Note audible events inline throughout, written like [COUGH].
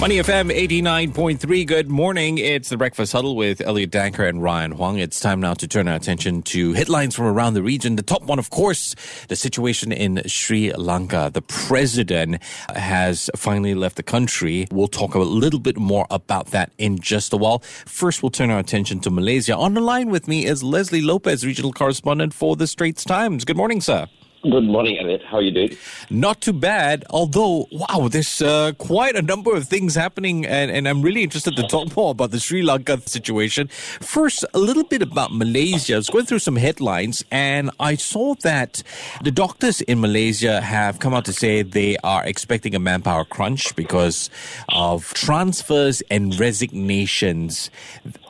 Money FM 89.3. Good morning. It's the Breakfast Huddle with Elliot Danker and Ryan Huang. It's time now to turn our attention to headlines from around the region. The top one, of course, the situation in Sri Lanka. The president has finally left the country. We'll talk a little bit more about that in just a while. First, we'll turn our attention to Malaysia. On the line with me is Leslie Lopez, regional correspondent for the Straits Times. Good morning, sir. Good morning, Elliot. How are you doing? Not too bad, although, wow, there's uh, quite a number of things happening, and, and I'm really interested to talk more about the Sri Lanka situation. First, a little bit about Malaysia. I was going through some headlines, and I saw that the doctors in Malaysia have come out to say they are expecting a manpower crunch because of transfers and resignations.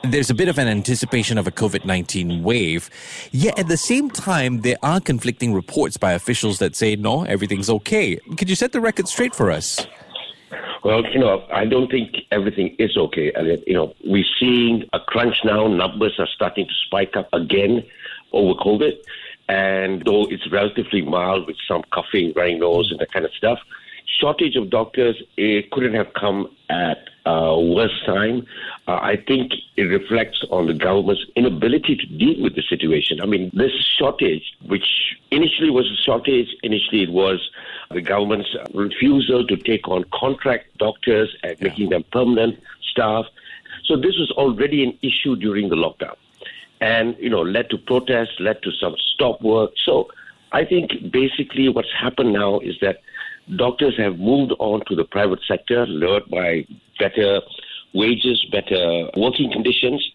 There's a bit of an anticipation of a COVID 19 wave. Yet at the same time, there are conflicting reports by officials that say, no, everything's okay. Could you set the record straight for us? Well, you know, I don't think everything is okay. You know, we're seeing a crunch now. Numbers are starting to spike up again over COVID. And though it's relatively mild with some coughing, running nose, and that kind of stuff, shortage of doctors, it couldn't have come at a worse time. Uh, I think it reflects on the government's inability to deal with the situation. I mean, this shortage, which initially was a shortage, initially it was the government's refusal to take on contract doctors and yeah. making them permanent staff. So this was already an issue during the lockdown. And, you know, led to protests, led to some stop work. So I think basically what's happened now is that doctors have moved on to the private sector, lured by better wages, better working conditions,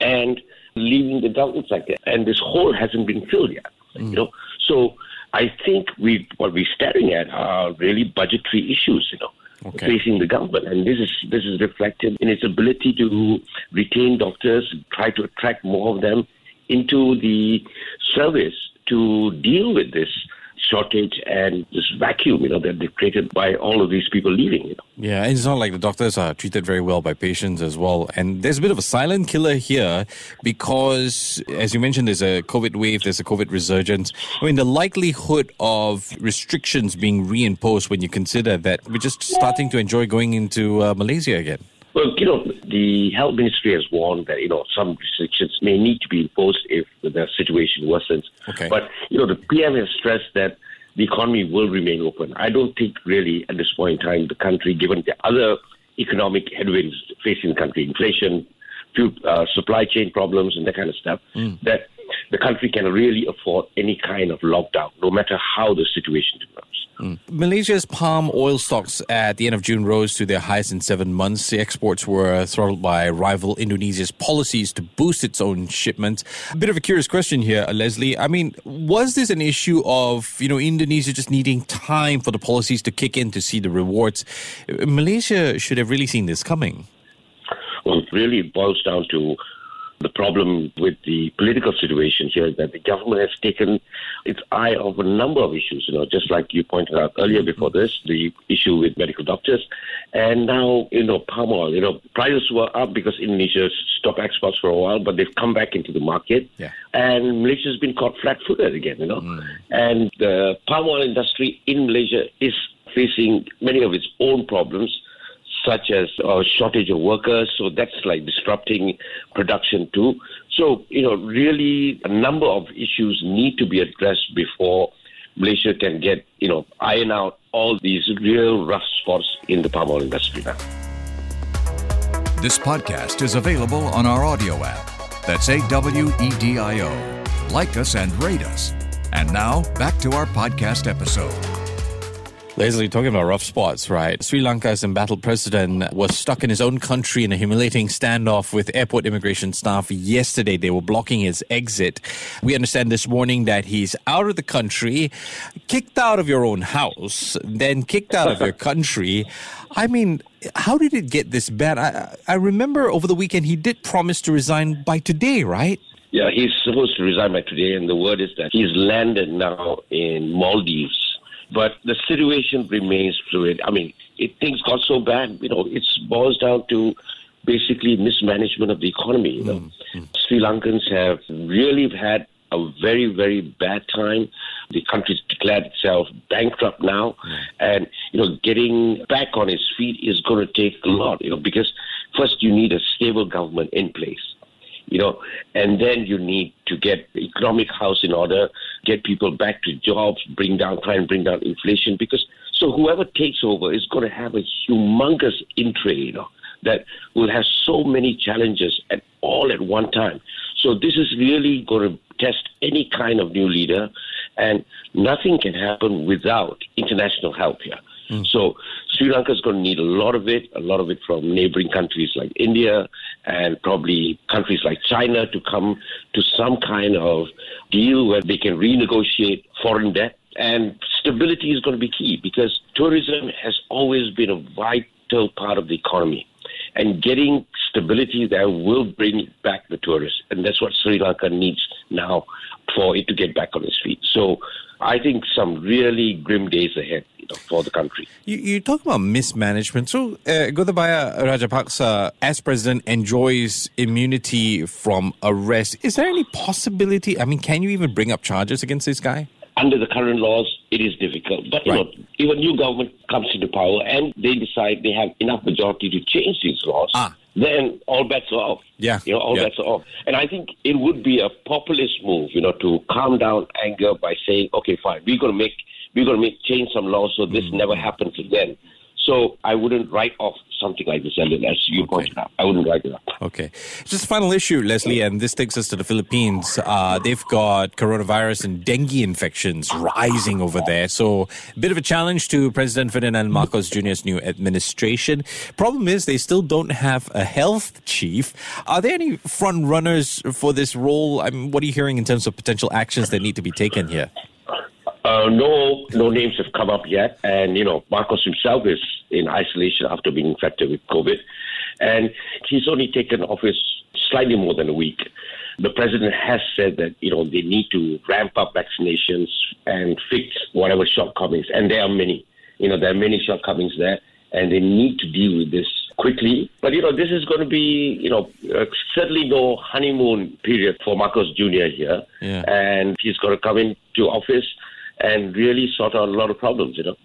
and leaving the government sector. And this hole hasn't been filled yet. Mm. You know, so I think we what we're staring at are really budgetary issues. You know. Okay. facing the government, and this is this is reflected in its ability to retain doctors, try to attract more of them into the service to deal with this shortage and this vacuum, you know, that they've created by all of these people leaving. You know. Yeah, it's not like the doctors are treated very well by patients as well. And there's a bit of a silent killer here because, as you mentioned, there's a COVID wave, there's a COVID resurgence. I mean, the likelihood of restrictions being reimposed when you consider that we're just starting to enjoy going into uh, Malaysia again. Well, you know, the health ministry has warned that, you know, some restrictions may need to be imposed if the situation worsens. Okay. But, you know, the PM has stressed that the economy will remain open. I don't think really at this point in time the country, given the other economic headwinds facing the country, inflation, uh, supply chain problems and that kind of stuff, mm. that the country can really afford any kind of lockdown, no matter how the situation develops. Mm. Malaysia's palm oil stocks at the end of June rose to their highest in seven months. The exports were throttled by rival Indonesia's policies to boost its own shipments. A bit of a curious question here, Leslie. I mean, was this an issue of you know Indonesia just needing time for the policies to kick in to see the rewards? Malaysia should have really seen this coming. Well, it really boils down to the problem with the political situation here is that the government has taken its eye off a number of issues, you know, just like you pointed out earlier before this, the issue with medical doctors. And now, you know, palm oil, you know, prices were up because Indonesia stopped exports for a while, but they've come back into the market. Yeah. And Malaysia's been caught flat footed again, you know. Mm. And the palm oil industry in Malaysia is facing many of its own problems such as a shortage of workers. So that's like disrupting production too. So, you know, really a number of issues need to be addressed before Malaysia can get, you know, iron out all these real rough spots in the palm oil industry now. This podcast is available on our audio app. That's A W E D I O. Like us and rate us. And now, back to our podcast episode. Leslie, talking about rough spots, right? Sri Lanka's embattled president was stuck in his own country in a humiliating standoff with airport immigration staff yesterday. They were blocking his exit. We understand this morning that he's out of the country, kicked out of your own house, then kicked out of your [LAUGHS] country. I mean, how did it get this bad? I, I remember over the weekend he did promise to resign by today, right? Yeah, he's supposed to resign by today, and the word is that he's landed now in Maldives But the situation remains fluid. I mean, it, things got so bad, you know, it boils down to basically mismanagement of the economy. You know, mm-hmm. Sri Lankans have really had a very, very bad time. The country's declared itself bankrupt now, mm. and you know, getting back on its feet is going to take a lot. You know, because first you need a stable government in place. You know, and then you need to get the economic house in order, get people back to jobs, bring down, try and bring down inflation. Because so whoever takes over is going to have a humongous intray. You know, that will have so many challenges at all at one time. So this is really going to test any kind of new leader, and nothing can happen without international help here. Mm. So Sri Lanka is going to need a lot of it, a lot of it from neighboring countries like India and probably countries like China to come to some kind of deal where they can renegotiate foreign debt. And stability is going to be key because tourism has always been a vital part of the economy. And getting stability there will bring back the tourists. And that's what Sri Lanka needs now for it to get back on its feet. So I think some really grim days ahead you know, for the country. You, you talk about mismanagement. So uh, Gotabaya Rajapaksa, as president, enjoys immunity from arrest. Is there any possibility? I mean, can you even bring up charges against this guy? under the current laws, it is difficult. But you right. know, if a new government comes into power and they decide they have enough majority to change these laws, ah. Then all bets are off. Yeah, you know, all yeah. bets are off. And I think it would be a populist move, you know, to calm down anger by saying, okay, fine, we're going to make we're going to make change some laws so this mm. never happens again. So I wouldn't write off something like this, Elliot, as you okay. pointed out. I wouldn't write it. Okay. Just final issue, Leslie, and this takes us to the Philippines. Uh, they've got coronavirus and dengue infections rising over there. So a bit of a challenge to President Ferdinand Marcos Jr.'s new administration. Problem is they still don't have a health chief. Are there any front runners for this role? I mean, what are you hearing in terms of potential actions that need to be taken here? Uh, no, no names have come up yet, and you know Marcos himself is in isolation after being infected with COVID, and he's only taken office slightly more than a week. The president has said that you know they need to ramp up vaccinations and fix whatever shortcomings, and there are many. You know there are many shortcomings there, and they need to deal with this quickly. But you know this is going to be you know uh, certainly no honeymoon period for Marcos Jr. here, yeah. and he's going to come into office and really sort out a lot of problems, you know.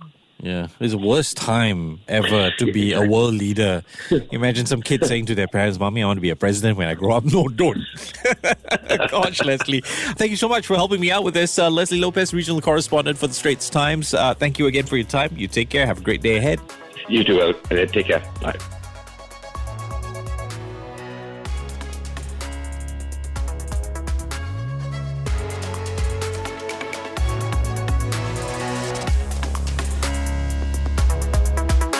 Yeah, it's the worst time ever to be a [LAUGHS] world leader. Imagine some kids saying to their parents, Mommy, I want to be a president when I grow up. [LAUGHS] No, don't. [LAUGHS] Gosh, Leslie. Thank you so much for helping me out with this. Uh, Leslie Lopez, regional correspondent for the Straits Times. Uh, thank you again for your time. You take care. Have a great day ahead. You too, well. Take care. Bye.